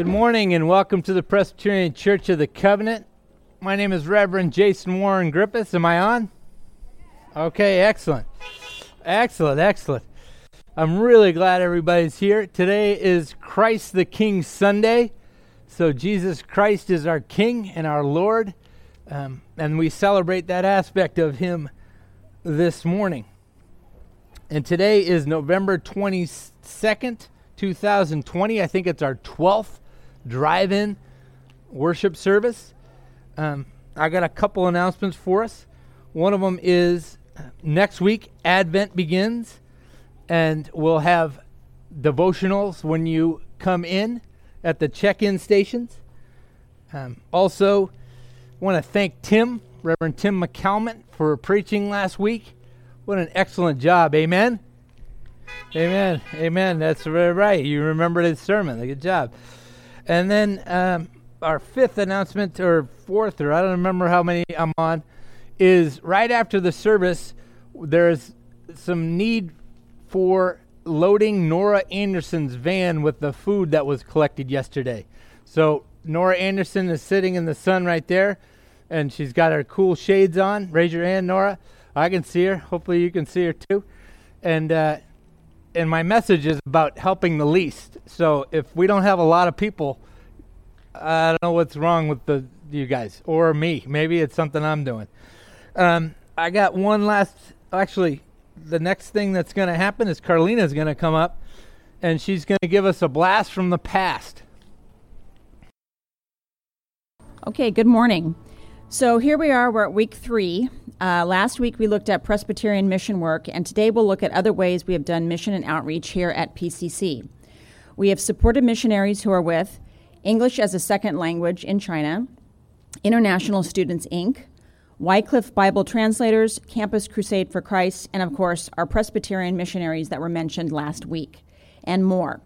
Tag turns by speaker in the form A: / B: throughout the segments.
A: Good morning and welcome to the Presbyterian Church of the Covenant. My name is Reverend Jason Warren Griffiths. Am I on? Okay, excellent. Excellent, excellent. I'm really glad everybody's here. Today is Christ the King Sunday. So, Jesus Christ is our King and our Lord. Um, and we celebrate that aspect of Him this morning. And today is November 22nd, 2020. I think it's our 12th drive in worship service. Um, I got a couple announcements for us. One of them is uh, next week, Advent begins, and we'll have devotionals when you come in at the check in stations. Um, also, want to thank Tim, Reverend Tim McCalmont, for preaching last week. What an excellent job. Amen. Amen. Amen. That's right. You remembered his sermon. Good job. And then um, our fifth announcement, or fourth, or I don't remember how many I'm on, is right after the service, there's some need for loading Nora Anderson's van with the food that was collected yesterday. So Nora Anderson is sitting in the sun right there, and she's got her cool shades on. Raise your hand, Nora. I can see her. Hopefully, you can see her too. And uh, and my message is about helping the least. So if we don't have a lot of people, I don't know what's wrong with the you guys or me. Maybe it's something I'm doing. Um, I got one last. Actually, the next thing that's going to happen is Carlina's going to come up, and she's going to give us a blast from the past.
B: Okay. Good morning. So here we are, we're at week three. Uh, last week we looked at Presbyterian mission work, and today we'll look at other ways we have done mission and outreach here at PCC. We have supported missionaries who are with English as a Second Language in China, International Students Inc., Wycliffe Bible Translators, Campus Crusade for Christ, and of course, our Presbyterian missionaries that were mentioned last week, and more.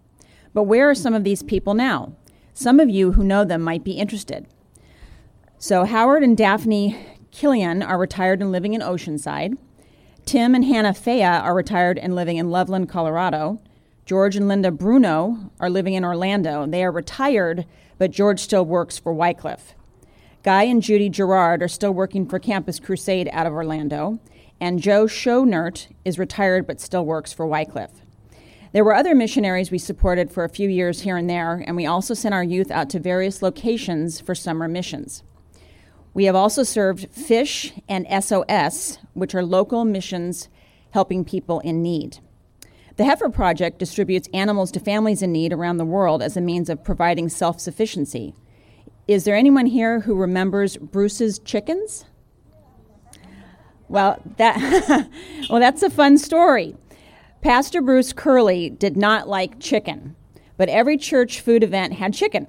B: But where are some of these people now? Some of you who know them might be interested. So Howard and Daphne Killian are retired and living in Oceanside. Tim and Hannah Faya are retired and living in Loveland, Colorado. George and Linda Bruno are living in Orlando. They are retired, but George still works for Wycliffe. Guy and Judy Gerard are still working for Campus Crusade out of Orlando. And Joe Schoenert is retired but still works for Wycliffe. There were other missionaries we supported for a few years here and there, and we also sent our youth out to various locations for summer missions. We have also served FISH and SOS, which are local missions helping people in need. The Heifer Project distributes animals to families in need around the world as a means of providing self sufficiency. Is there anyone here who remembers Bruce's chickens? Well, that well, that's a fun story. Pastor Bruce Curley did not like chicken, but every church food event had chicken.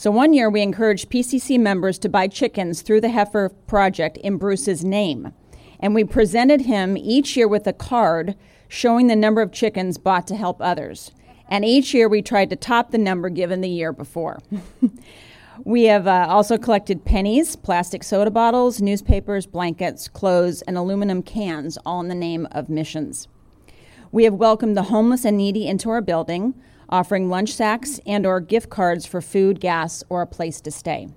B: So one year we encouraged PCC members to buy chickens through the Heifer Project in Bruce's name. And we presented him each year with a card showing the number of chickens bought to help others. And each year we tried to top the number given the year before. we have uh, also collected pennies, plastic soda bottles, newspapers, blankets, clothes, and aluminum cans, all in the name of missions. We have welcomed the homeless and needy into our building, offering lunch sacks and or gift cards for food, gas, or a place to stay.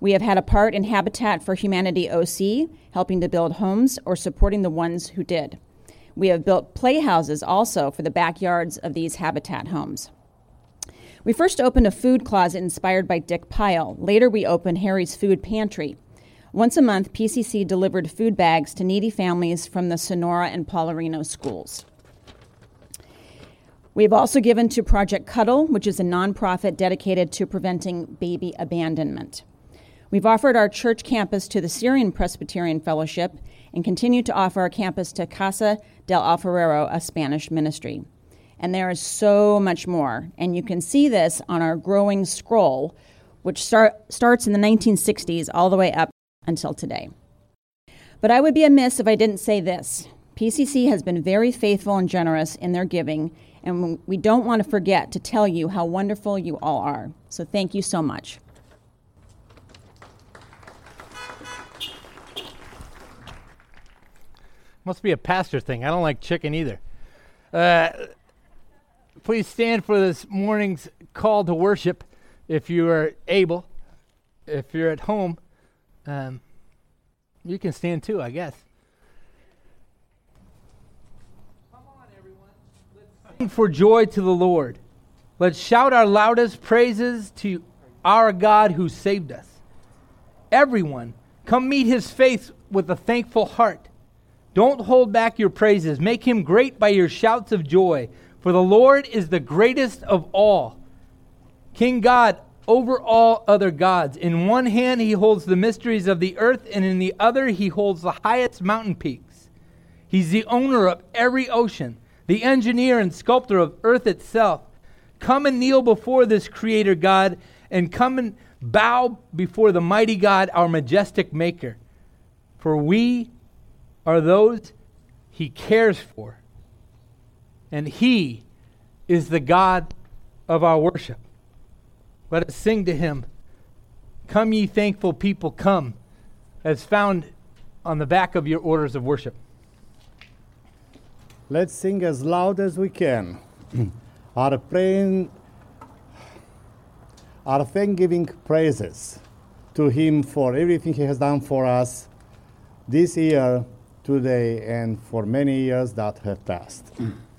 B: We have had a part in Habitat for Humanity OC, helping to build homes or supporting the ones who did. We have built playhouses also for the backyards of these Habitat homes. We first opened a food closet inspired by Dick Pyle. Later, we opened Harry's Food Pantry. Once a month, PCC delivered food bags to needy families from the Sonora and Paularino schools. We have also given to Project Cuddle, which is a nonprofit dedicated to preventing baby abandonment. We've offered our church campus to the Syrian Presbyterian Fellowship and continue to offer our campus to Casa del Alfarero, a Spanish ministry. And there is so much more. And you can see this on our growing scroll, which start, starts in the 1960s all the way up until today. But I would be amiss if I didn't say this. PCC has been very faithful and generous in their giving and we don't want to forget to tell you how wonderful you all are. So thank you so much.
A: Must be a pastor thing. I don't like chicken either. Uh, please stand for this morning's call to worship. if you are able, if you're at home, um, you can stand too, I guess. Come on, everyone. Let's sing for joy to the Lord. Let's shout our loudest praises to our God who saved us. Everyone, come meet his face with a thankful heart. Don't hold back your praises. Make him great by your shouts of joy, for the Lord is the greatest of all. King God over all other gods. In one hand, he holds the mysteries of the earth, and in the other, he holds the highest mountain peaks. He's the owner of every ocean, the engineer and sculptor of earth itself. Come and kneel before this Creator God, and come and bow before the mighty God, our majestic Maker. For we are those he cares for, and he is the God of our worship. Let us sing to him. Come, ye thankful people, come, as found on the back of your orders of worship.
C: Let's sing as loud as we can. our praying, our thanksgiving praises to Him for everything He has done for us this year, today, and for many years that have passed.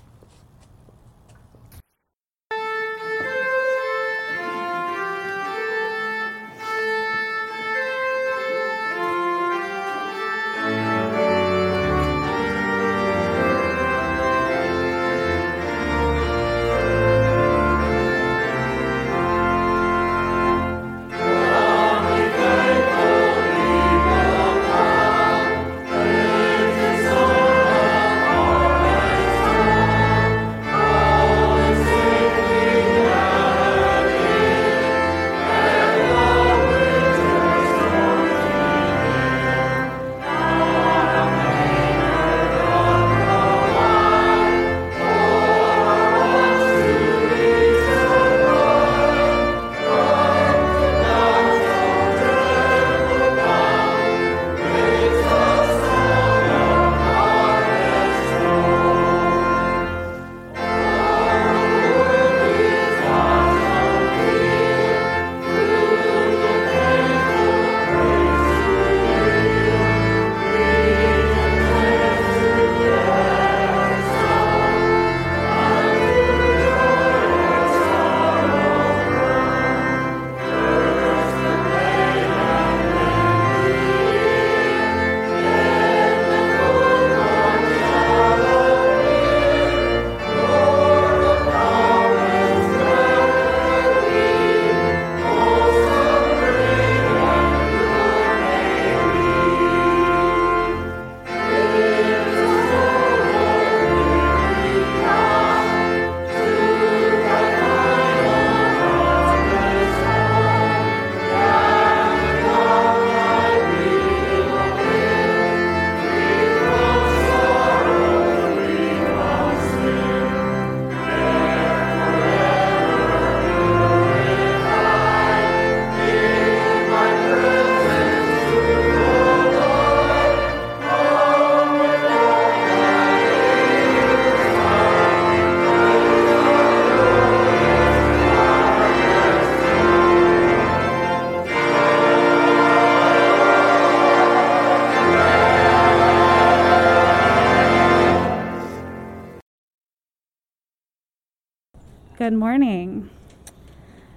D: Good morning.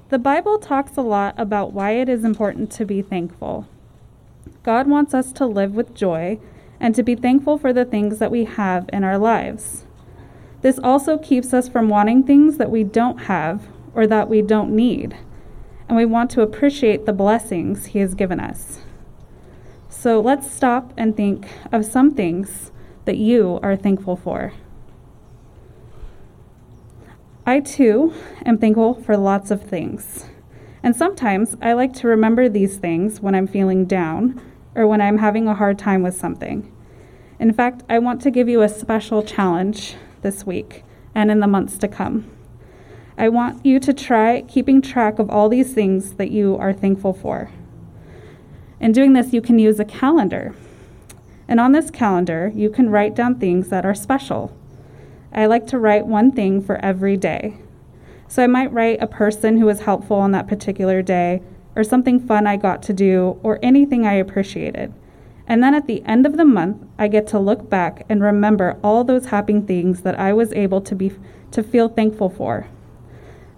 D: The Bible talks a lot about why it is important to be thankful. God wants us to live with joy and to be thankful for the things that we have in our lives. This also keeps us from wanting things that we don't have or that we don't need, and we want to appreciate the blessings He has given us. So let's stop and think of some things that you are thankful for. I too am thankful for lots of things. And sometimes I like to remember these things when I'm feeling down or when I'm having a hard time with something. In fact, I want to give you a special challenge this week and in the months to come. I want you to try keeping track of all these things that you are thankful for. In doing this, you can use a calendar. And on this calendar, you can write down things that are special I like to write one thing for every day. So I might write a person who was helpful on that particular day, or something fun I got to do, or anything I appreciated. And then at the end of the month, I get to look back and remember all those happy things that I was able to be to feel thankful for.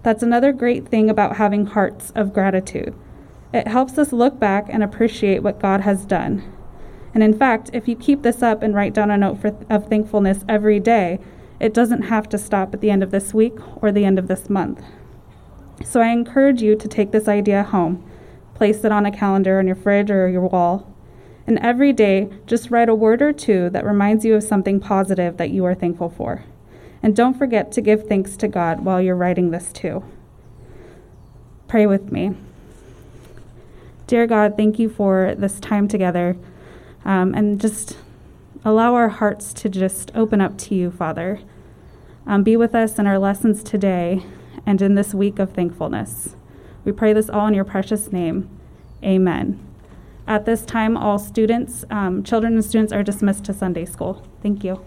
D: That's another great thing about having hearts of gratitude. It helps us look back and appreciate what God has done. And in fact, if you keep this up and write down a note for, of thankfulness every day, it doesn't have to stop at the end of this week or the end of this month. So I encourage you to take this idea home, place it on a calendar on your fridge or your wall, and every day just write a word or two that reminds you of something positive that you are thankful for. And don't forget to give thanks to God while you're writing this too. Pray with me. Dear God, thank you for this time together. Um, and just allow our hearts to just open up to you, Father. Um, be with us in our lessons today and in this week of thankfulness. We pray this all in your precious name. Amen. At this time, all students, um, children and students, are dismissed to Sunday school. Thank you.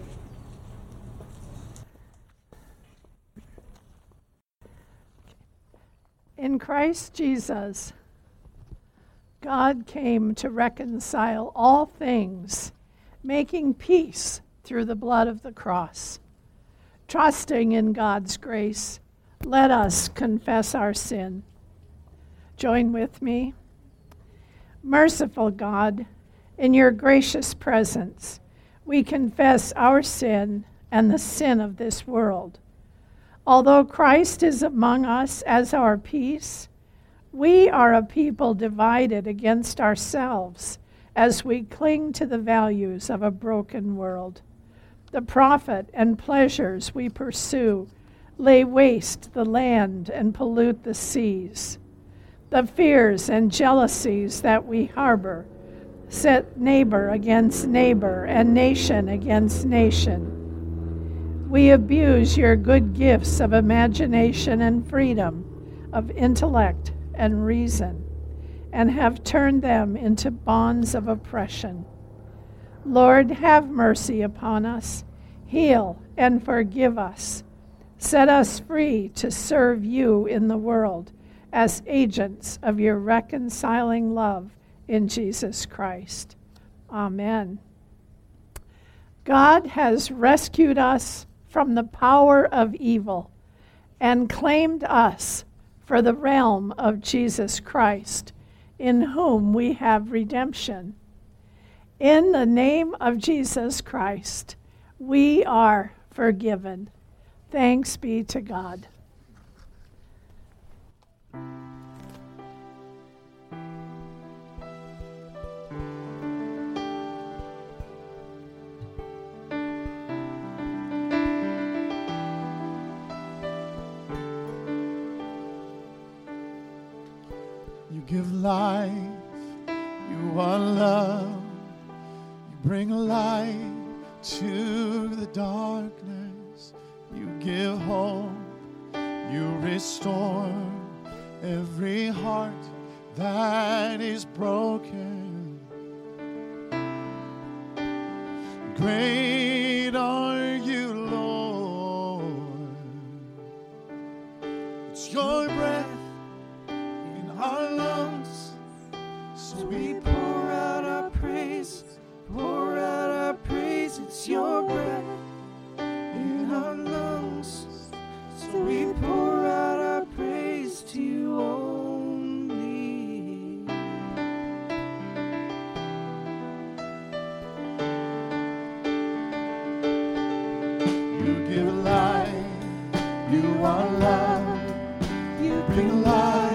E: In Christ Jesus, God came to reconcile all things, making peace through the blood of the cross. Trusting in God's grace, let us confess our sin. Join with me. Merciful God, in your gracious presence, we confess our sin and the sin of this world. Although Christ is among us as our peace, we are a people divided against ourselves as we cling to the values of a broken world. The profit and pleasures we pursue lay waste the land and pollute the seas. The fears and jealousies that we harbor set neighbor against neighbor and nation against nation we abuse your good gifts of imagination and freedom, of intellect and reason, and have turned them into bonds of oppression. Lord, have mercy upon us, heal and forgive us. Set us free to serve you in the world as agents of your reconciling love in Jesus Christ. Amen. God has rescued us from the power of evil and claimed us for the realm of Jesus Christ, in whom we have redemption. In the name of Jesus Christ, we are forgiven. Thanks be to God.
F: Give life, you are love, you bring light to the darkness, you give hope, you restore every heart that is broken. Great are you, Lord. It's your our lungs. So we pour out our praise, pour out our praise. It's your breath in our lungs. So we pour out our praise to you only. You give life, you are love, you bring life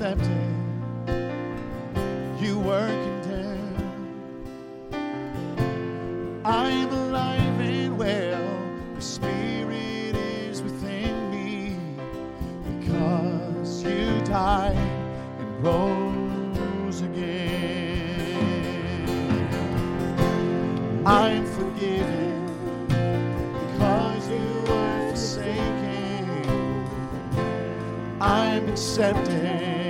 G: accepted. You were condemned. I'm alive and well. The spirit is within me because you died and rose again. I'm forgiven because you were forsaken. I'm accepted.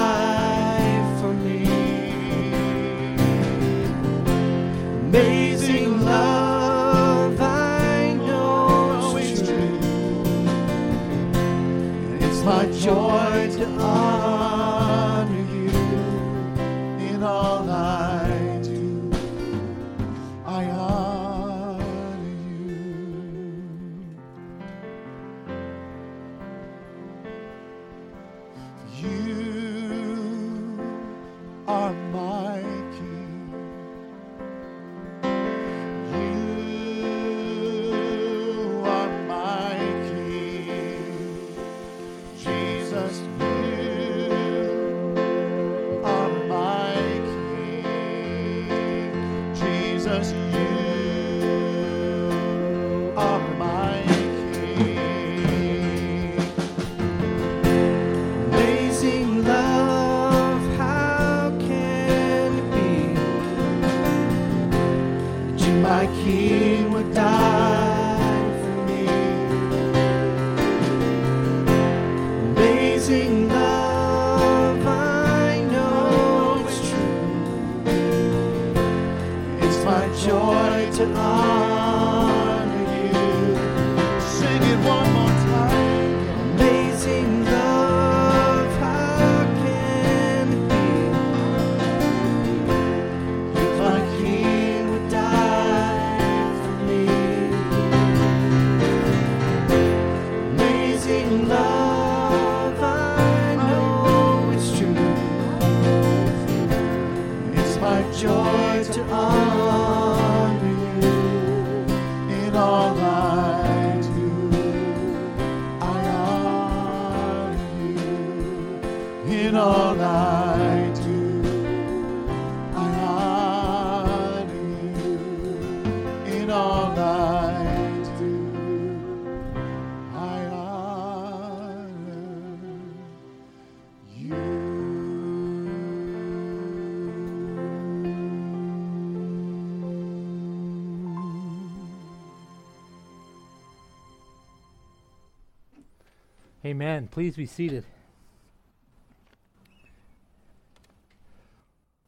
A: Amen. Please be seated.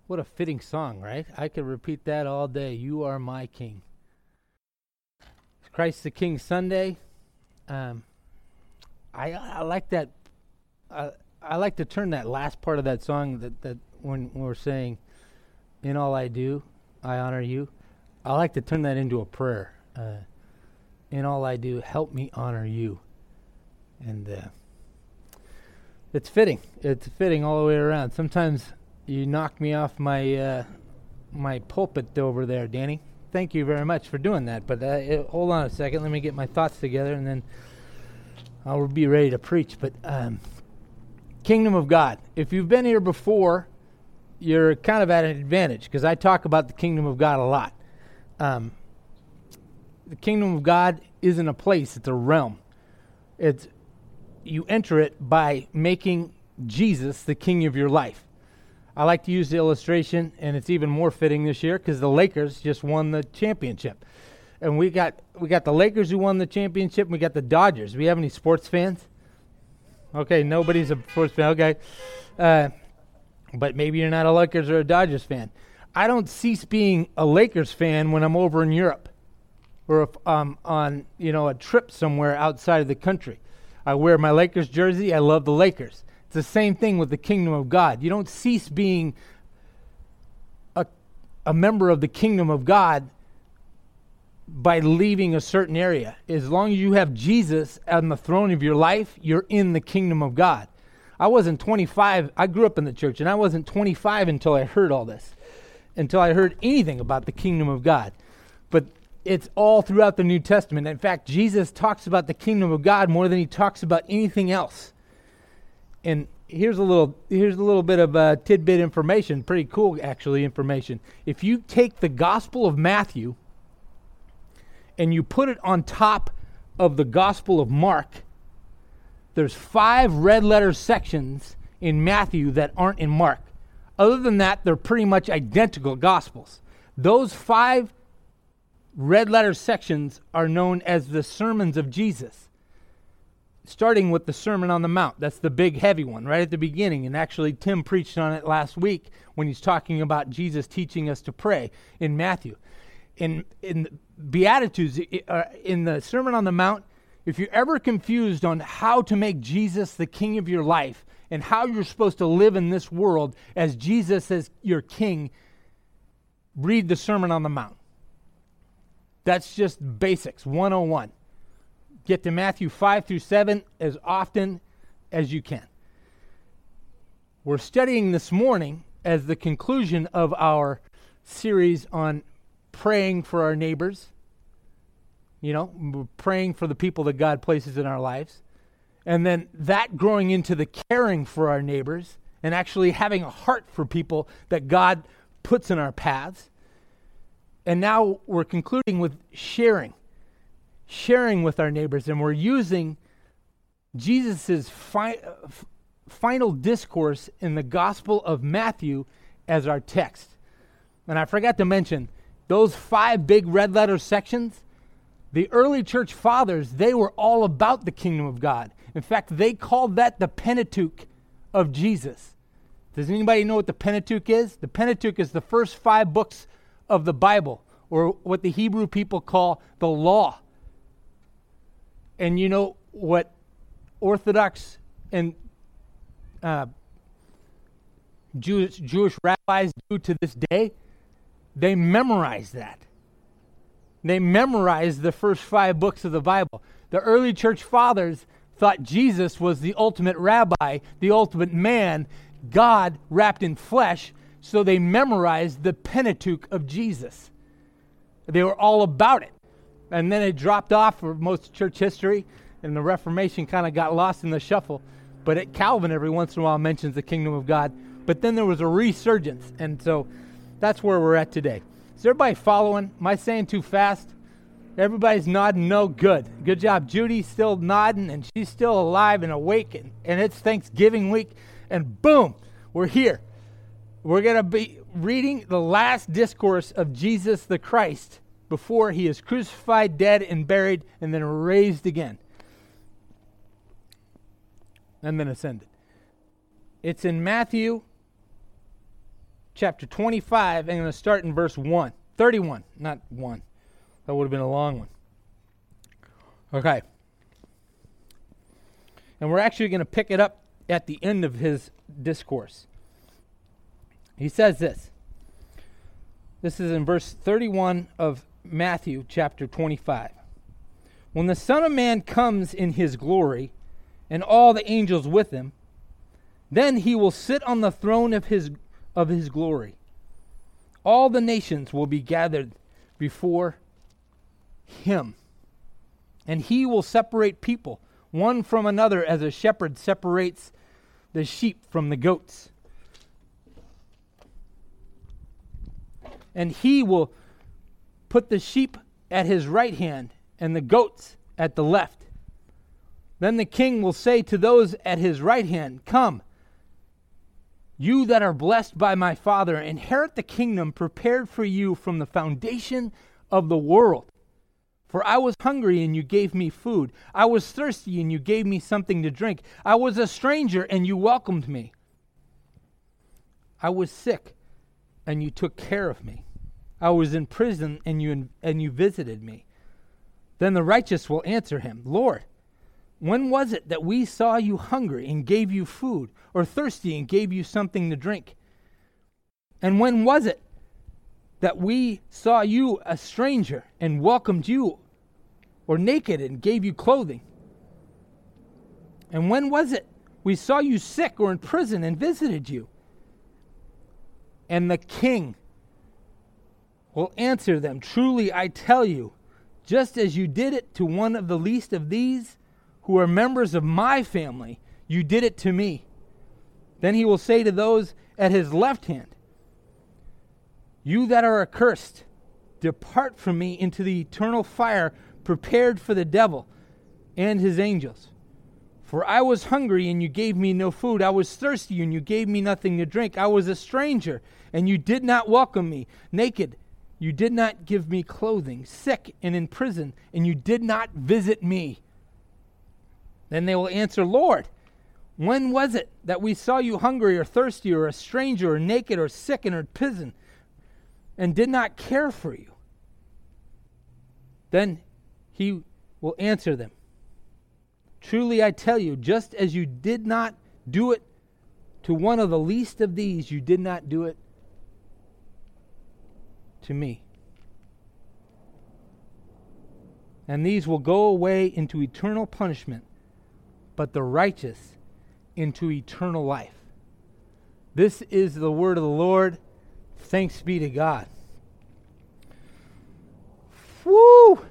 A: What a fitting song, right? I could repeat that all day. You are my King. Christ the King Sunday. Um, I I like that. I I like to turn that last part of that song that that when we're saying, "In all I do, I honor you." I like to turn that into a prayer. Uh, in all I do, help me honor you and uh, it's fitting. It's fitting all the way around. Sometimes you knock me off my uh, my pulpit over there, Danny. Thank you very much for doing that. But uh, it, hold on a second. Let me get my thoughts together, and then I'll be ready to preach. But um, kingdom of God. If you've been here before, you're kind of at an advantage because I talk about the kingdom of God a lot. Um, the kingdom of God isn't a place; it's a realm. It's you enter it by making Jesus the king of your life. I like to use the illustration, and it's even more fitting this year because the Lakers just won the championship, and we got we got the Lakers who won the championship, and we got the Dodgers. We have any sports fans? Okay, nobody's a sports fan. Okay, uh, but maybe you're not a Lakers or a Dodgers fan. I don't cease being a Lakers fan when I'm over in Europe or if I'm on you know a trip somewhere outside of the country. I wear my Lakers jersey. I love the Lakers. It's the same thing with the kingdom of God. You don't cease being a, a member of the kingdom of God by leaving a certain area. As long as you have Jesus on the throne of your life, you're in the kingdom of God. I wasn't 25. I grew up in the church, and I wasn't 25 until I heard all this, until I heard anything about the kingdom of God. It's all throughout the New Testament. In fact, Jesus talks about the kingdom of God more than he talks about anything else. And here's a little here's a little bit of uh, tidbit information, pretty cool actually information. If you take the Gospel of Matthew and you put it on top of the Gospel of Mark, there's five red letter sections in Matthew that aren't in Mark. Other than that, they're pretty much identical gospels. Those five red letter sections are known as the sermons of Jesus, starting with the Sermon on the Mount. That's the big, heavy one right at the beginning. And actually, Tim preached on it last week when he's talking about Jesus teaching us to pray in Matthew. In, in Beatitudes, uh, in the Sermon on the Mount, if you're ever confused on how to make Jesus the king of your life and how you're supposed to live in this world as Jesus as your king, read the Sermon on the Mount. That's just basics, 101. Get to Matthew 5 through 7 as often as you can. We're studying this morning as the conclusion of our series on praying for our neighbors. You know, praying for the people that God places in our lives. And then that growing into the caring for our neighbors and actually having a heart for people that God puts in our paths. And now we're concluding with sharing, sharing with our neighbors. And we're using Jesus' fi- final discourse in the Gospel of Matthew as our text. And I forgot to mention, those five big red letter sections, the early church fathers, they were all about the kingdom of God. In fact, they called that the Pentateuch of Jesus. Does anybody know what the Pentateuch is? The Pentateuch is the first five books of the Bible, or what the Hebrew people call the law. And you know what Orthodox and uh, Jewish, Jewish rabbis do to this day? They memorize that. They memorize the first five books of the Bible. The early church fathers thought Jesus was the ultimate rabbi, the ultimate man, God wrapped in flesh, so they memorized the Pentateuch of Jesus. They were all about it. And then it dropped off for most church history, and the Reformation kind of got lost in the shuffle. But it, Calvin, every once in a while, mentions the kingdom of God. But then there was a resurgence, and so that's where we're at today. Is everybody following? Am I saying too fast? Everybody's nodding no good. Good job. Judy's still nodding, and she's still alive and awake, and, and it's Thanksgiving week, and boom, we're here. We're going to be reading the last discourse of Jesus the Christ before he is crucified, dead, and buried, and then raised again. And then ascended. It's in Matthew chapter 25. I'm going to start in verse 1. 31, not 1. That would have been a long one. Okay. And we're actually going to pick it up at the end of his discourse. He says this. This is in verse 31 of Matthew chapter 25. When the Son of Man comes in his glory, and all the angels with him, then he will sit on the throne of his, of his glory. All the nations will be gathered before him, and he will separate people one from another as a shepherd separates the sheep from the goats. And he will put the sheep at his right hand and the goats at the left. Then the king will say to those at his right hand, Come, you that are blessed by my Father, inherit the kingdom prepared for you from the foundation of the world. For I was hungry, and you gave me food. I was thirsty, and you gave me something to drink. I was a stranger, and you welcomed me. I was sick, and you took care of me. I was in prison, and you, and you visited me. Then the righteous will answer him, Lord, when was it that we saw you hungry and gave you food, or thirsty and gave you something to drink? And when was it that we saw you a stranger and welcomed you, or naked and gave you clothing? And when was it we saw you sick or in prison and visited you? And the king will answer them Truly I tell you, just as you did it to one of the least of these who are members of my family, you did it to me. Then he will say to those at his left hand, You that are accursed, depart from me into the eternal fire prepared for the devil and his angels. For I was hungry, and you gave me no food. I was thirsty, and you gave me nothing to drink. I was a stranger, and you did not welcome me. Naked, you did not give me clothing. Sick and in prison, and you did not visit me. Then they will answer, Lord, when was it that we saw you hungry or thirsty or a stranger or naked or sick and in prison and did not care for you? Then he will answer them Truly I tell you, just as you did not do it to one of the least of these, you did not do it to me. And these will go away into eternal punishment, but the righteous into eternal life. This is the word of the Lord. Thanks be to God. Woo!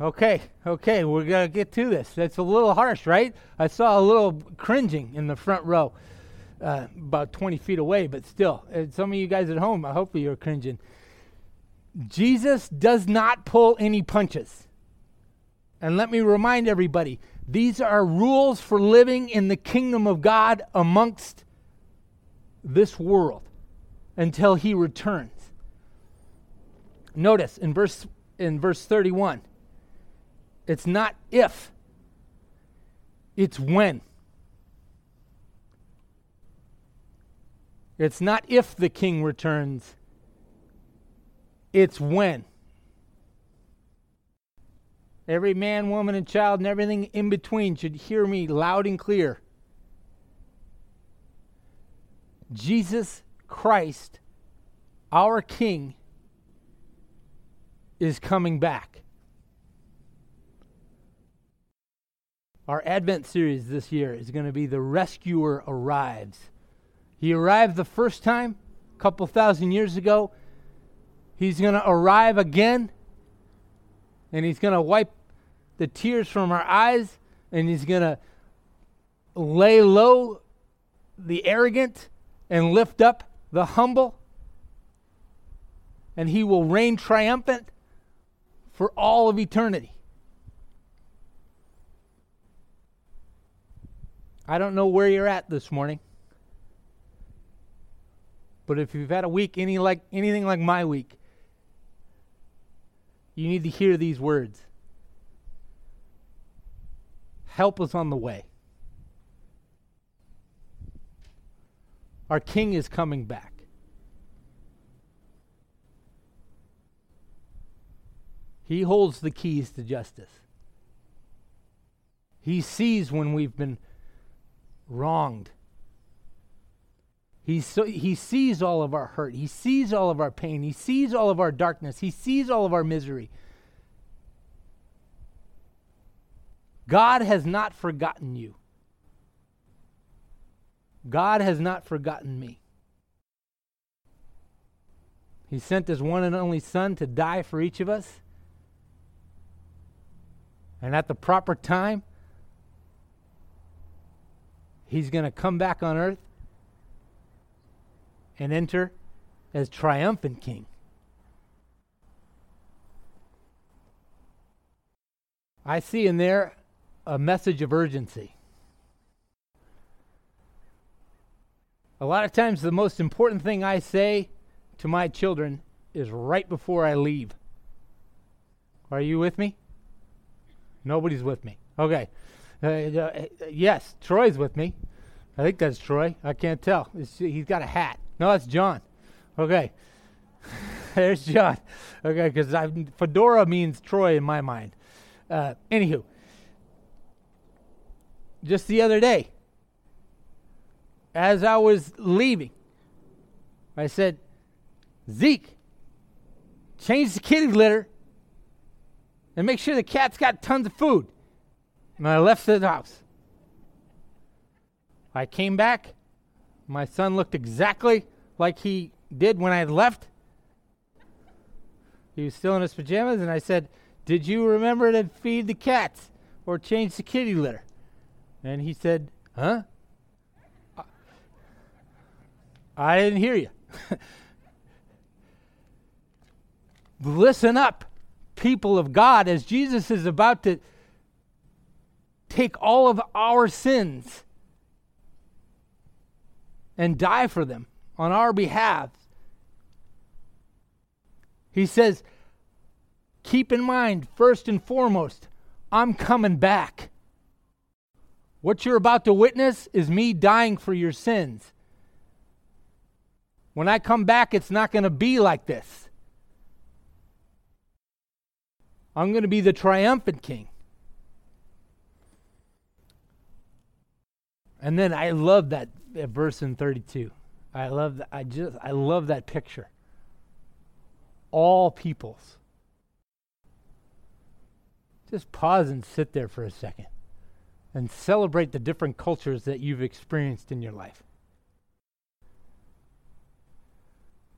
A: Okay, okay, we're going to get to this. That's a little harsh, right? I saw a little cringing in the front row, uh, about 20 feet away, but still. Some of you guys at home, I hope you're cringing. Jesus does not pull any punches. And let me remind everybody these are rules for living in the kingdom of God amongst this world until he returns. Notice in verse in verse 31 it's not if, it's when. It's not if the king returns, it's when. Every man, woman, and child, and everything in between should hear me loud and clear. Jesus Christ, our King, is coming back. Our Advent series this year is going to be The Rescuer Arrives. He arrived the first time, a couple thousand years ago. He's going to arrive again, and he's going to wipe the tears from our eyes, and he's going to lay low the arrogant and lift up the humble. And he will reign triumphant for all of eternity. I don't know where you're at this morning. But if you've had a week any like anything like my week, you need to hear these words. Help is on the way. Our king is coming back. He holds the keys to justice. He sees when we've been wronged. He, so, he sees all of our hurt. He sees all of our pain. He sees all of our darkness. He sees all of our misery. God has not forgotten you. God has not forgotten me. He sent his one and only Son to die for each of us. And at the proper time, he's going to come back on earth and enter as triumphant king. I see in there a message of urgency. A lot of times, the most important thing I say to my children is right before I leave. Are you with me? Nobody's with me. Okay. Uh, uh, yes, Troy's with me. I think that's Troy. I can't tell. It's, he's got a hat. No, that's John. Okay. There's John. Okay, because fedora means Troy in my mind. Uh, anywho, just the other day, as I was leaving, I said, Zeke, change the kitty litter and make sure the cat's got tons of food. And I left the house. I came back. My son looked exactly like he did when I had left. He was still in his pajamas, and I said, Did you remember to feed the cats or change the kitty litter? And he said, Huh? I didn't hear you. Listen up, people of God, as Jesus is about to take all of our sins and die for them on our behalf. He says, keep in mind, first and foremost, I'm coming back. What you're about to witness is me dying for your sins. When I come back, it's not going to be like this. I'm going to be the triumphant king. And then I love that, verse in 32. I love that. I just I love that picture. All peoples. Just pause and sit there for a second and celebrate the different cultures that you've experienced in your life.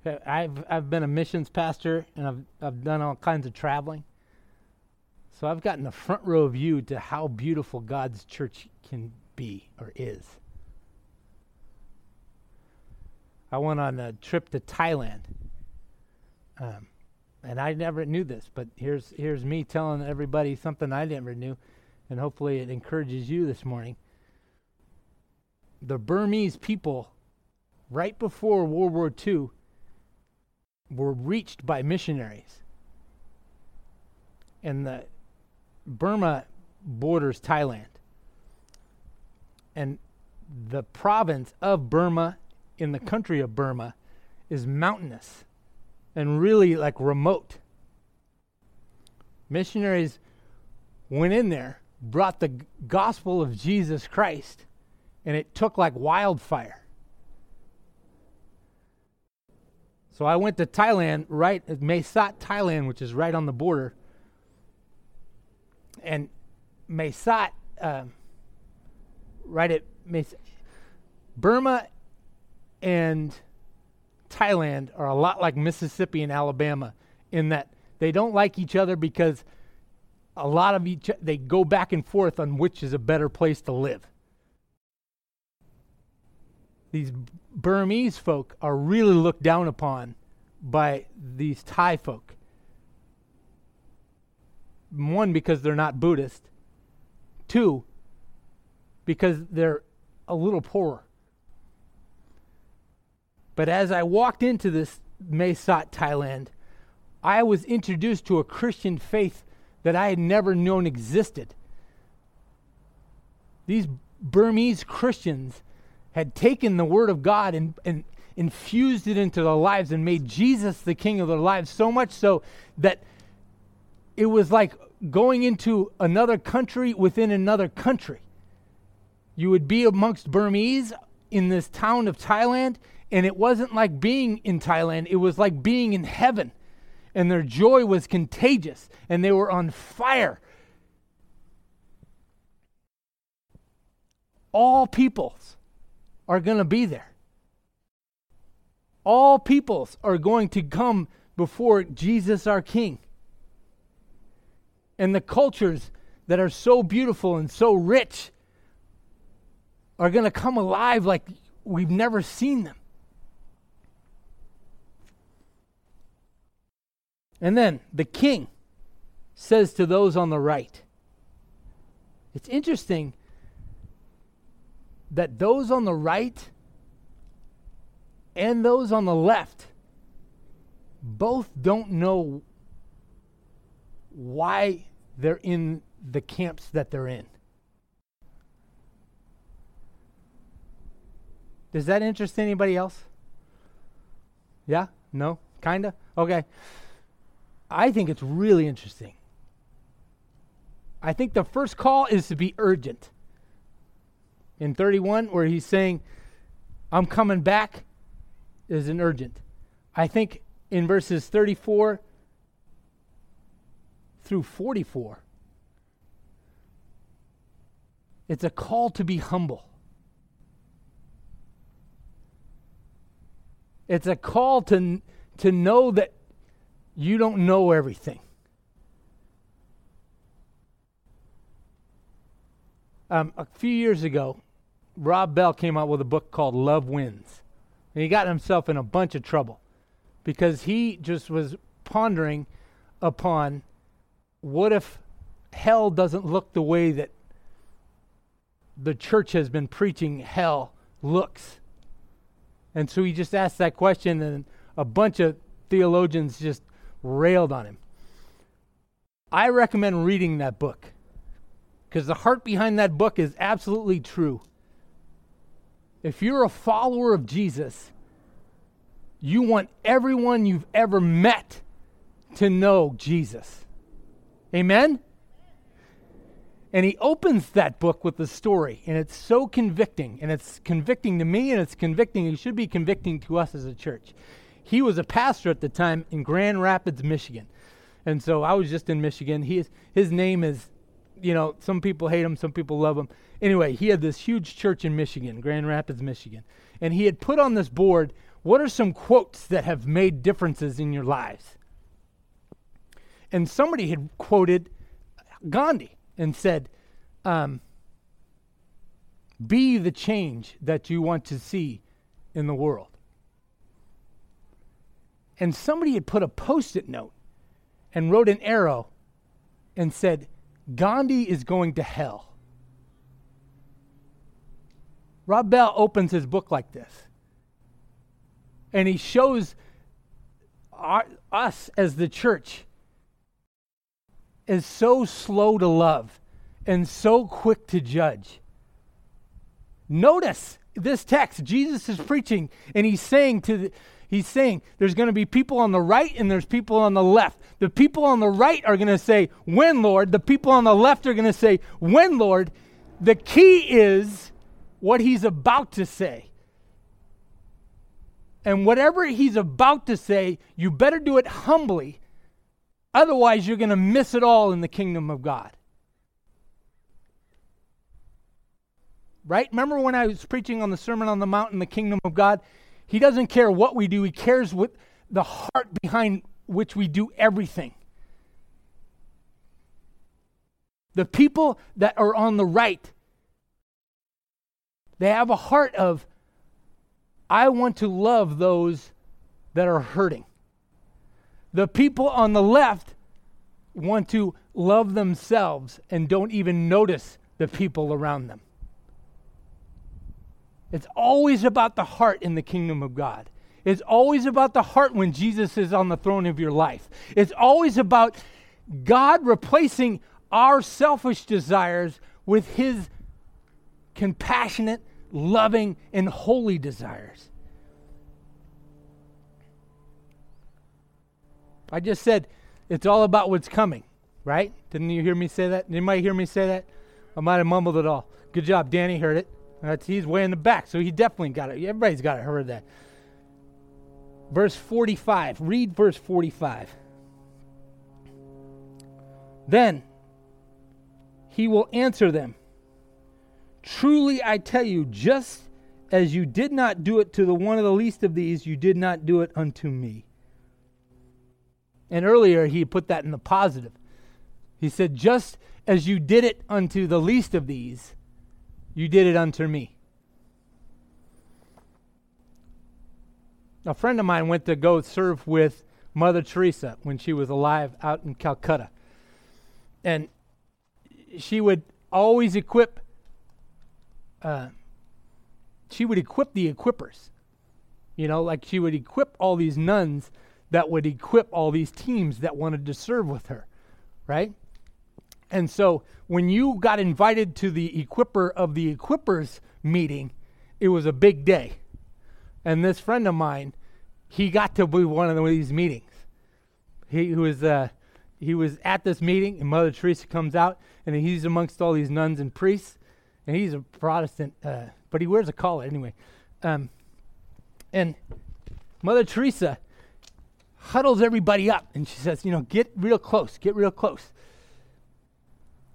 A: Uh, I've I've been a missions pastor and I've I've done all kinds of traveling. So I've gotten a front row view to how beautiful God's church can be or is. I went on a trip to Thailand. Um, and I never knew this, but here's here's me telling everybody something I never knew, and hopefully it encourages you this morning. The Burmese people, right before World War II, were reached by missionaries. And the Burma borders Thailand. And the province of Burma in the country of Burma is mountainous and really like remote. Missionaries went in there, brought the gospel of Jesus Christ, and it took like wildfire. So I went to Thailand, right at Mae Sot, Thailand, which is right on the border. And Mae Sot, um, right at Mae Sot, Burma and Thailand are a lot like Mississippi and Alabama in that they don't like each other because a lot of each they go back and forth on which is a better place to live. These Burmese folk are really looked down upon by these Thai folk. One, because they're not Buddhist. Two, because they're a little poorer. But as I walked into this Mae Sot, Thailand, I was introduced to a Christian faith that I had never known existed. These Burmese Christians had taken the Word of God and, and infused it into their lives and made Jesus the King of their lives, so much so that it was like going into another country within another country. You would be amongst Burmese in this town of Thailand, and it wasn't like being in Thailand, it was like being in heaven. And their joy was contagious, and they were on fire. All peoples are going to be there. All peoples are going to come before Jesus our King. And the cultures that are so beautiful and so rich are going to come alive like we've never seen them. And then the king says to those on the right, it's interesting that those on the right and those on the left both don't know why they're in the camps that they're in. Does that interest anybody else? Yeah? No? Kinda? Okay. I think it's really interesting. I think the first call is to be urgent. In 31, where he's saying, I'm coming back, is an urgent. I think in verses 34 through 44, it's a call to be humble. It's a call to, to know that you don't know everything. Um, a few years ago, Rob Bell came out with a book called Love Wins. And he got himself in a bunch of trouble because he just was pondering upon what if hell doesn't look the way that the church has been preaching hell looks. And so he just asked that question, and a bunch of theologians just railed on him. I recommend reading that book because the heart behind that book is absolutely true. If you're a follower of Jesus, you want everyone you've ever met to know Jesus. Amen? And he opens that book with the story, and it's so convicting. And it's convicting to me, and it's convicting. It should be convicting to us as a church. He was a pastor at the time in Grand Rapids, Michigan. And so I was just in Michigan. He is, his name is, you know, some people hate him, some people love him. Anyway, he had this huge church in Michigan, Grand Rapids, Michigan. And he had put on this board what are some quotes that have made differences in your lives? And somebody had quoted Gandhi and said, um, Be the change that you want to see in the world. And somebody had put a post it note and wrote an arrow and said, Gandhi is going to hell. Rob Bell opens his book like this. And he shows our, us as the church is so slow to love and so quick to judge. Notice this text, Jesus is preaching, and he's saying to the, he's saying there's going to be people on the right and there's people on the left. The people on the right are going to say, When, Lord? The people on the left are going to say, When, Lord? The key is what he's about to say. And whatever he's about to say, you better do it humbly. Otherwise, you're going to miss it all in the kingdom of God. Right? Remember when I was preaching on the Sermon on the Mount in the kingdom of God? He doesn't care what we do, He cares what the heart behind which we do everything. The people that are on the right, they have a heart of I want to love those that are hurting. The people on the left want to love themselves and don't even notice the people around them. It's always about the heart in the kingdom of God. It's always about the heart when Jesus is on the throne of your life. It's always about God replacing our selfish desires with His compassionate, loving, and holy desires. I just said it's all about what's coming, right? Didn't you hear me say that? Anybody hear me say that? I might have mumbled it all. Good job. Danny heard it. That's, he's way in the back, so he definitely got it. Everybody's got it, heard that. Verse 45. Read verse 45. Then he will answer them Truly I tell you, just as you did not do it to the one of the least of these, you did not do it unto me. And earlier he put that in the positive. He said, Just as you did it unto the least of these, you did it unto me. A friend of mine went to go serve with Mother Teresa when she was alive out in Calcutta. And she would always equip, uh, she would equip the equippers. You know, like she would equip all these nuns that would equip all these teams that wanted to serve with her, right? And so when you got invited to the equipper of the equippers meeting, it was a big day. And this friend of mine, he got to be one of these meetings. He was uh, he was at this meeting, and Mother Teresa comes out, and he's amongst all these nuns and priests, and he's a Protestant, uh, but he wears a collar anyway. Um, and Mother Teresa huddles everybody up, and she says, "You know, get real close, get real close."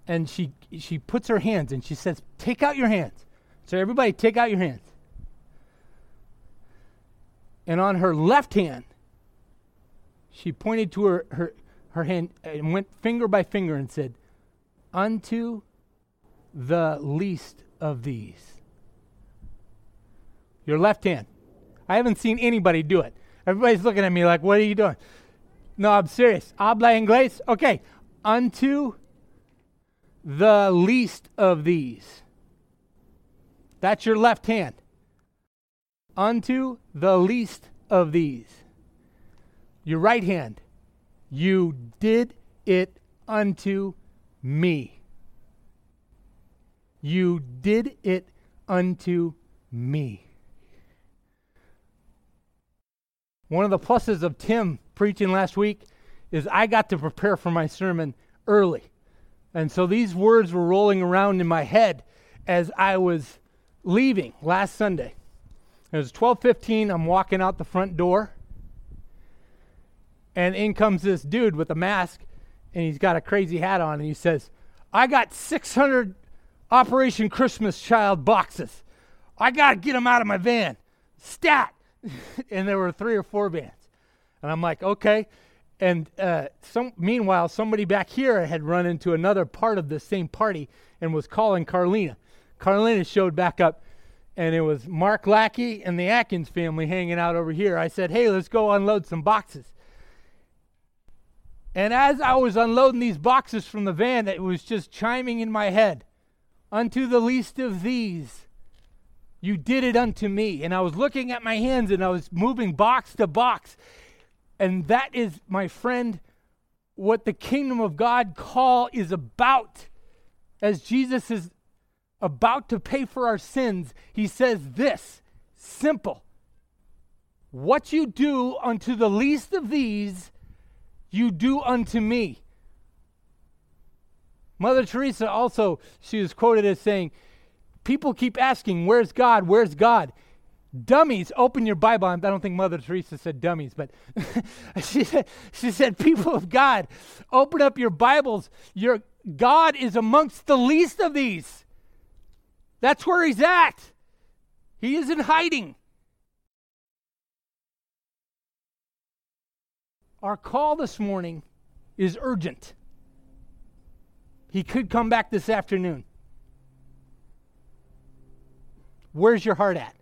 A: and she she puts her hands and she says, "Take out your hands." So everybody, take out your hands. And on her left hand, she pointed to her her her hand and went finger by finger and said, "Unto the least of these." Your left hand. I haven't seen anybody do it. Everybody's looking at me like, "What are you doing?" No, I'm serious. Habla inglés. Okay. Unto the least of these. That's your left hand. Unto the least of these. Your right hand. You did it unto me. You did it unto me. One of the pluses of Tim preaching last week is I got to prepare for my sermon early. And so these words were rolling around in my head as I was leaving last Sunday. It was 12:15, I'm walking out the front door. And in comes this dude with a mask and he's got a crazy hat on and he says, "I got 600 Operation Christmas Child boxes. I got to get them out of my van. Stat." and there were three or four bands. And I'm like, "Okay." And uh, some, meanwhile, somebody back here had run into another part of the same party and was calling Carlina. Carlina showed back up, and it was Mark Lackey and the Atkins family hanging out over here. I said, Hey, let's go unload some boxes. And as I was unloading these boxes from the van, it was just chiming in my head Unto the least of these, you did it unto me. And I was looking at my hands and I was moving box to box. And that is, my friend, what the kingdom of God call is about. As Jesus is about to pay for our sins, he says this simple. What you do unto the least of these, you do unto me. Mother Teresa also, she was quoted as saying, People keep asking, Where's God? Where's God? Dummies, open your Bible. I don't think Mother Teresa said dummies, but she, said, she said, People of God, open up your Bibles. Your God is amongst the least of these. That's where He's at. He isn't hiding. Our call this morning is urgent. He could come back this afternoon. Where's your heart at?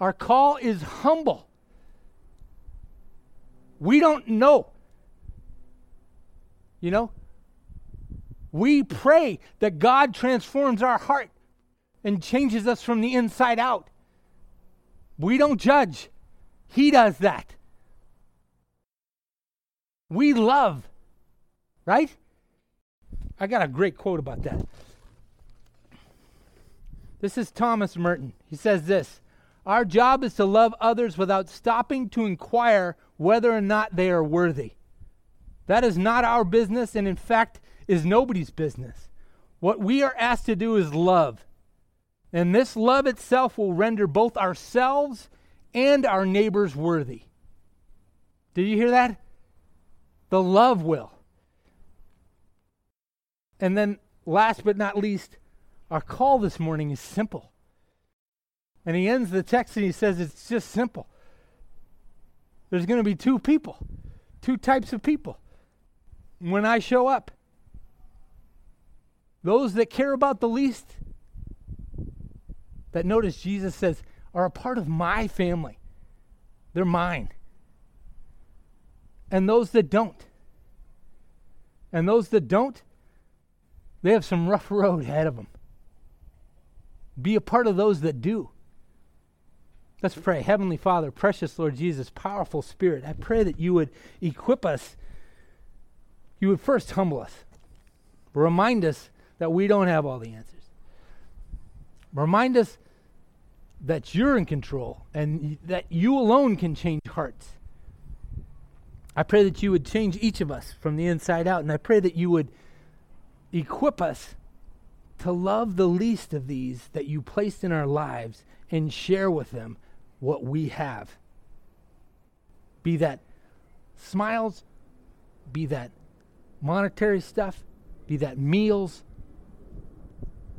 A: Our call is humble. We don't know. You know? We pray that God transforms our heart and changes us from the inside out. We don't judge. He does that. We love, right? I got a great quote about that. This is Thomas Merton. He says this Our job is to love others without stopping to inquire whether or not they are worthy. That is not our business, and in fact, is nobody's business. What we are asked to do is love. And this love itself will render both ourselves and our neighbors worthy. Did you hear that? The love will. And then, last but not least, our call this morning is simple. And he ends the text and he says it's just simple. There's going to be two people, two types of people when I show up. Those that care about the least, that notice Jesus says, are a part of my family. They're mine. And those that don't. And those that don't, they have some rough road ahead of them. Be a part of those that do. Let's pray. Heavenly Father, precious Lord Jesus, powerful Spirit, I pray that you would equip us. You would first humble us, remind us that we don't have all the answers. Remind us that you're in control and that you alone can change hearts. I pray that you would change each of us from the inside out, and I pray that you would equip us to love the least of these that you placed in our lives and share with them what we have. Be that smiles, be that monetary stuff, be that meals,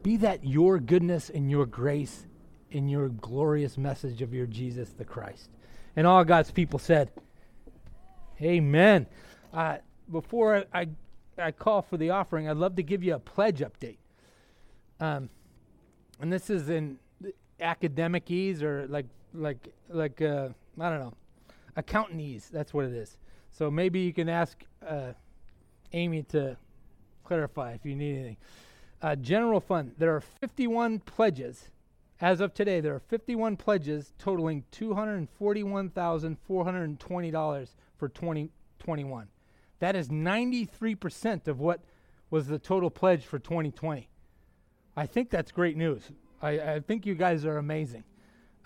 A: be that your goodness and your grace in your glorious message of your Jesus the Christ. And all God's people said, Amen. Uh, before I, I call for the offering, I'd love to give you a pledge update. Um, and this is in academic ease or like like like uh, I don't know, accountant ease, That's what it is. So maybe you can ask uh, Amy to clarify if you need anything.
H: uh, general fund, there are 51 pledges. As of today, there are 51 pledges totaling $241,420 for 2021. That is 93% of what was the total pledge for 2020. I think that's great news. I, I think you guys are amazing.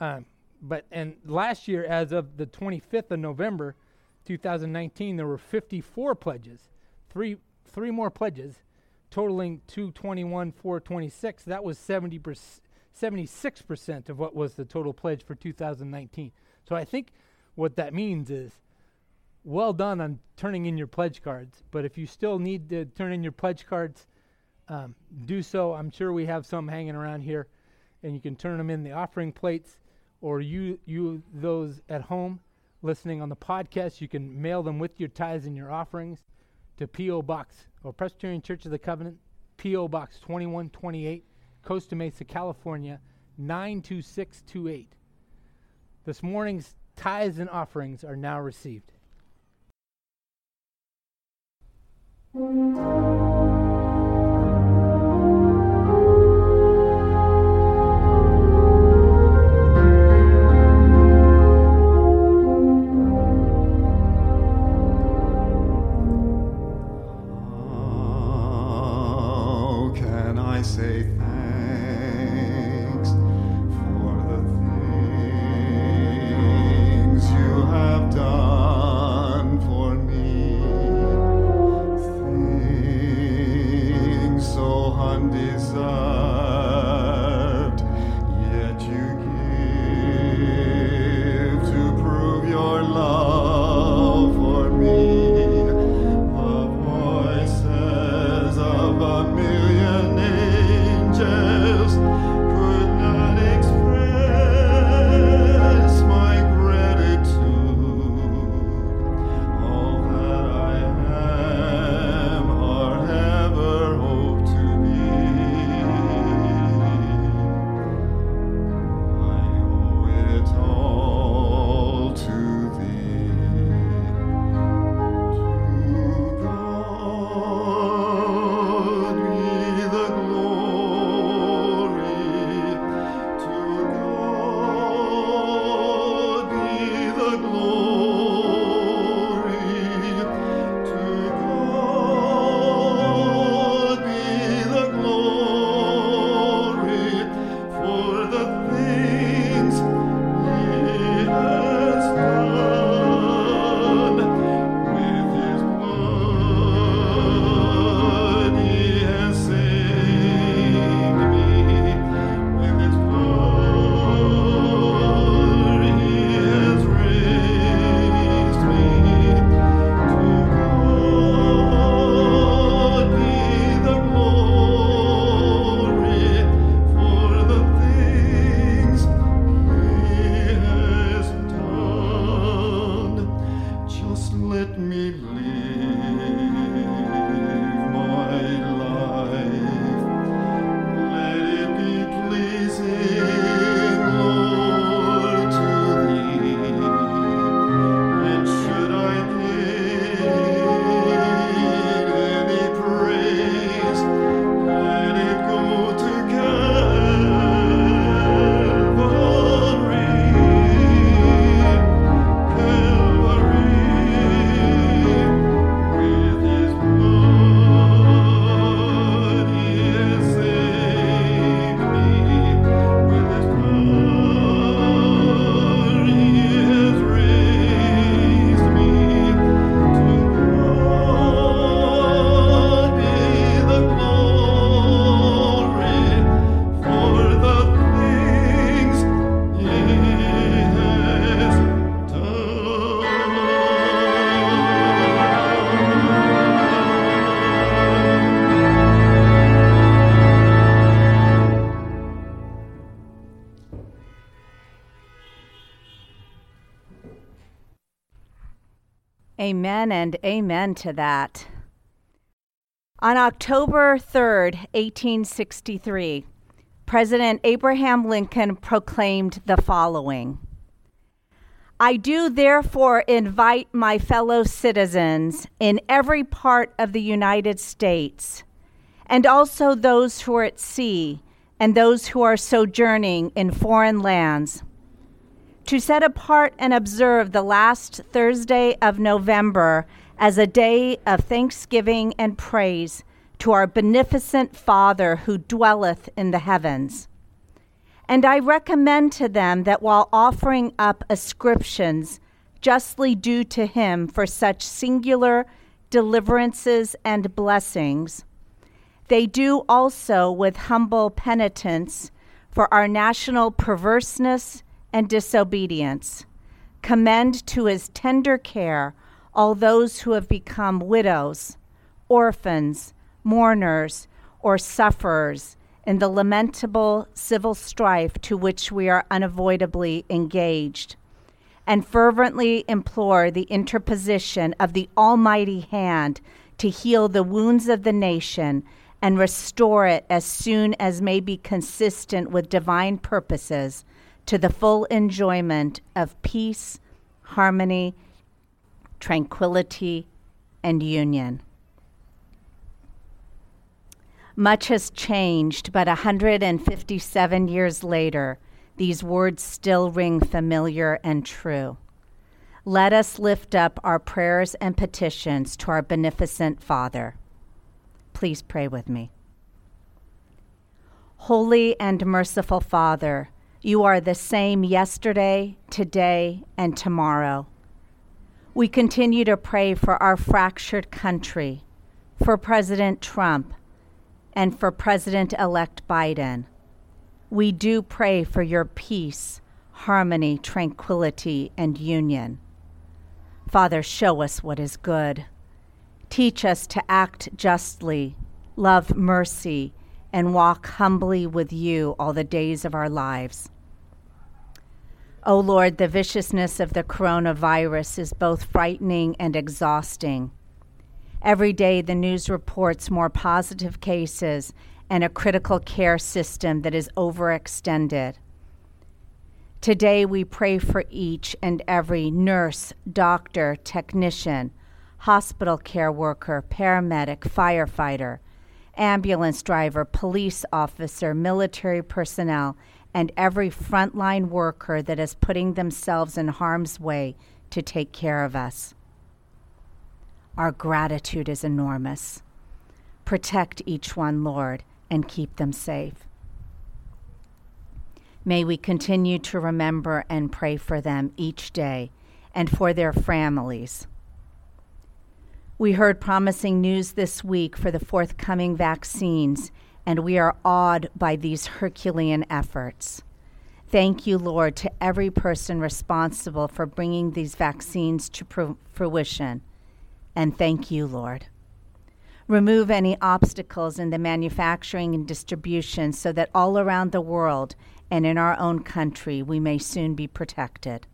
H: Um, but and last year, as of the 25th of November, 2019, there were 54 pledges, three three more pledges, totaling 221 426. That was 70 76 percent of what was the total pledge for 2019. So I think what that means is well done on turning in your pledge cards. But if you still need to turn in your pledge cards, um, do so. I'm sure we have some hanging around here, and you can turn them in the offering plates, or you you those at home listening on the podcast, you can mail them with your tithes and your offerings to P.O. Box or Presbyterian Church of the Covenant, P.O. Box 2128, Costa Mesa, California 92628. This morning's tithes and offerings are now received.
I: To that. On October 3rd, 1863, President Abraham Lincoln proclaimed the following I do therefore invite my fellow citizens in every part of the United States and also those who are at sea and those who are sojourning in foreign lands. To set apart and observe the last Thursday of November as a day of thanksgiving and praise to our beneficent Father who dwelleth in the heavens. And I recommend to them that while offering up ascriptions justly due to him for such singular deliverances and blessings, they do also with humble penitence for our national perverseness and disobedience. Commend to his tender care all those who have become widows, orphans, mourners, or sufferers in the lamentable civil strife to which we are unavoidably engaged, and fervently implore the interposition of the Almighty hand to heal the wounds of the nation and restore it as soon as may be consistent with divine purposes to the full enjoyment of peace, harmony, tranquility, and union. Much has changed, but 157 years later, these words still ring familiar and true. Let us lift up our prayers and petitions to our beneficent Father. Please pray with me. Holy and merciful Father, you are the same yesterday, today, and tomorrow. We continue to pray for our fractured country, for President Trump, and for President elect Biden. We do pray for your peace, harmony, tranquility, and union. Father, show us what is good. Teach us to act justly, love mercy, and walk humbly with you all the days of our lives. O oh Lord, the viciousness of the coronavirus is both frightening and exhausting. Every day, the news reports more positive cases and a critical care system that is overextended. Today, we pray for each and every nurse, doctor, technician, hospital care worker, paramedic, firefighter, ambulance driver, police officer, military personnel, and every frontline worker that is putting themselves in harm's way to take care of us. Our gratitude is enormous. Protect each one, Lord, and keep them safe. May we continue to remember and pray for them each day and for their families. We heard promising news this week for the forthcoming vaccines, and we are awed by these Herculean efforts. Thank you, Lord, to every person responsible for bringing these vaccines to fruition and thank you, Lord. Remove any obstacles in the manufacturing and distribution so that all around the world and in our own country we may soon be protected.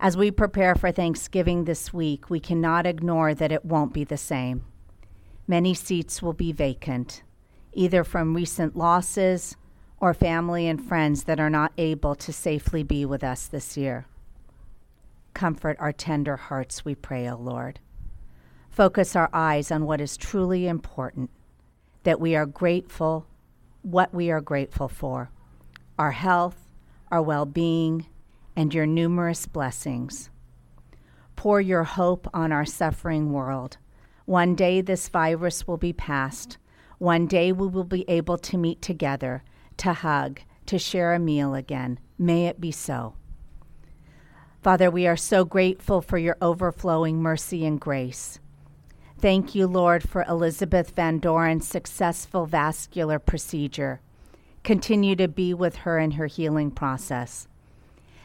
I: As we prepare for Thanksgiving this week, we cannot ignore that it won't be the same. Many seats will be vacant, either from recent losses or family and friends that are not able to safely be with us this year. Comfort our tender hearts, we pray, O Lord. Focus our eyes on what is truly important, that we are grateful, what we are grateful for our health, our well being, and your numerous blessings. Pour your hope on our suffering world. One day this virus will be past. One day we will be able to meet together, to hug, to share a meal again. May it be so. Father, we are so grateful for your overflowing mercy and grace. Thank you, Lord, for Elizabeth Van Doren's successful vascular procedure. Continue to be with her in her healing process.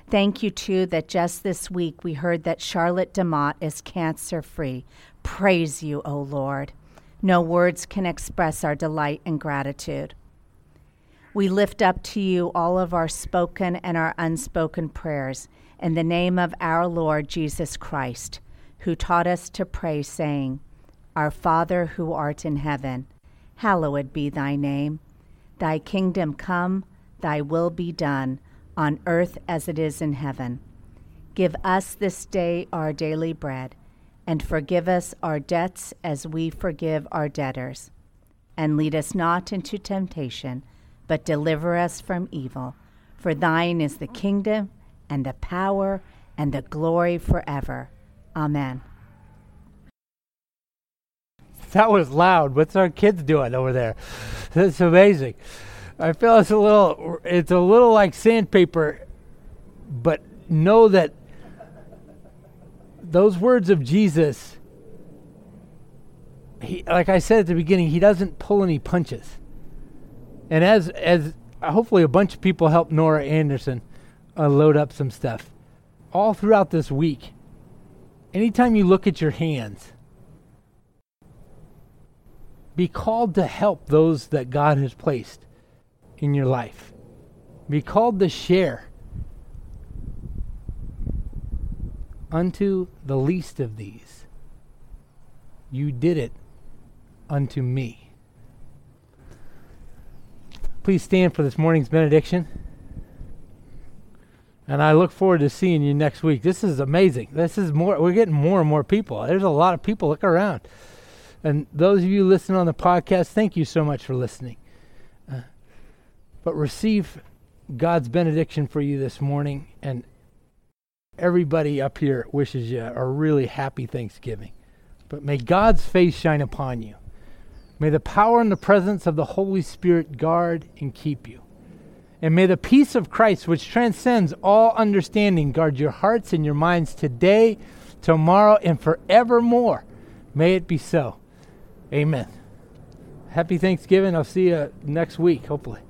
I: Thank you, too, that just this week we heard that Charlotte DeMott is cancer free. Praise you, O Lord. No words can express our delight and gratitude. We lift up to you all of our spoken and our unspoken prayers in the name of our Lord Jesus Christ, who taught us to pray, saying, Our Father who art in heaven, hallowed be thy name. Thy kingdom come, thy will be done, on earth as it is in heaven. Give us this day our daily bread, and forgive us our debts as we forgive our debtors. and lead us not into temptation, but deliver us from evil. For thine is the kingdom, and the power, and the glory forever. Amen.
A: That was loud. What's our kids doing over there? That's amazing. I feel it's a little it's a little like sandpaper, but know that those words of Jesus he like I said at the beginning, he doesn't pull any punches. And as as hopefully a bunch of people help Nora Anderson uh, load up some stuff all throughout this week. Anytime you look at your hands, be called to help those that God has placed in your life. Be called to share unto the least of these. You did it unto me. Please stand for this morning's benediction. And I look forward to seeing you next week. This is amazing. This is more, we're getting more and more people. There's a lot of people. Look around. And those of you listening on the podcast, thank you so much for listening. Uh, but receive God's benediction for you this morning. And everybody up here wishes you a really happy Thanksgiving. But may God's face shine upon you. May the power and the presence of the Holy Spirit guard and keep you. And may the peace of Christ, which transcends all understanding, guard your hearts and your minds today, tomorrow, and forevermore. May it be so. Amen. Happy Thanksgiving. I'll see you next week, hopefully.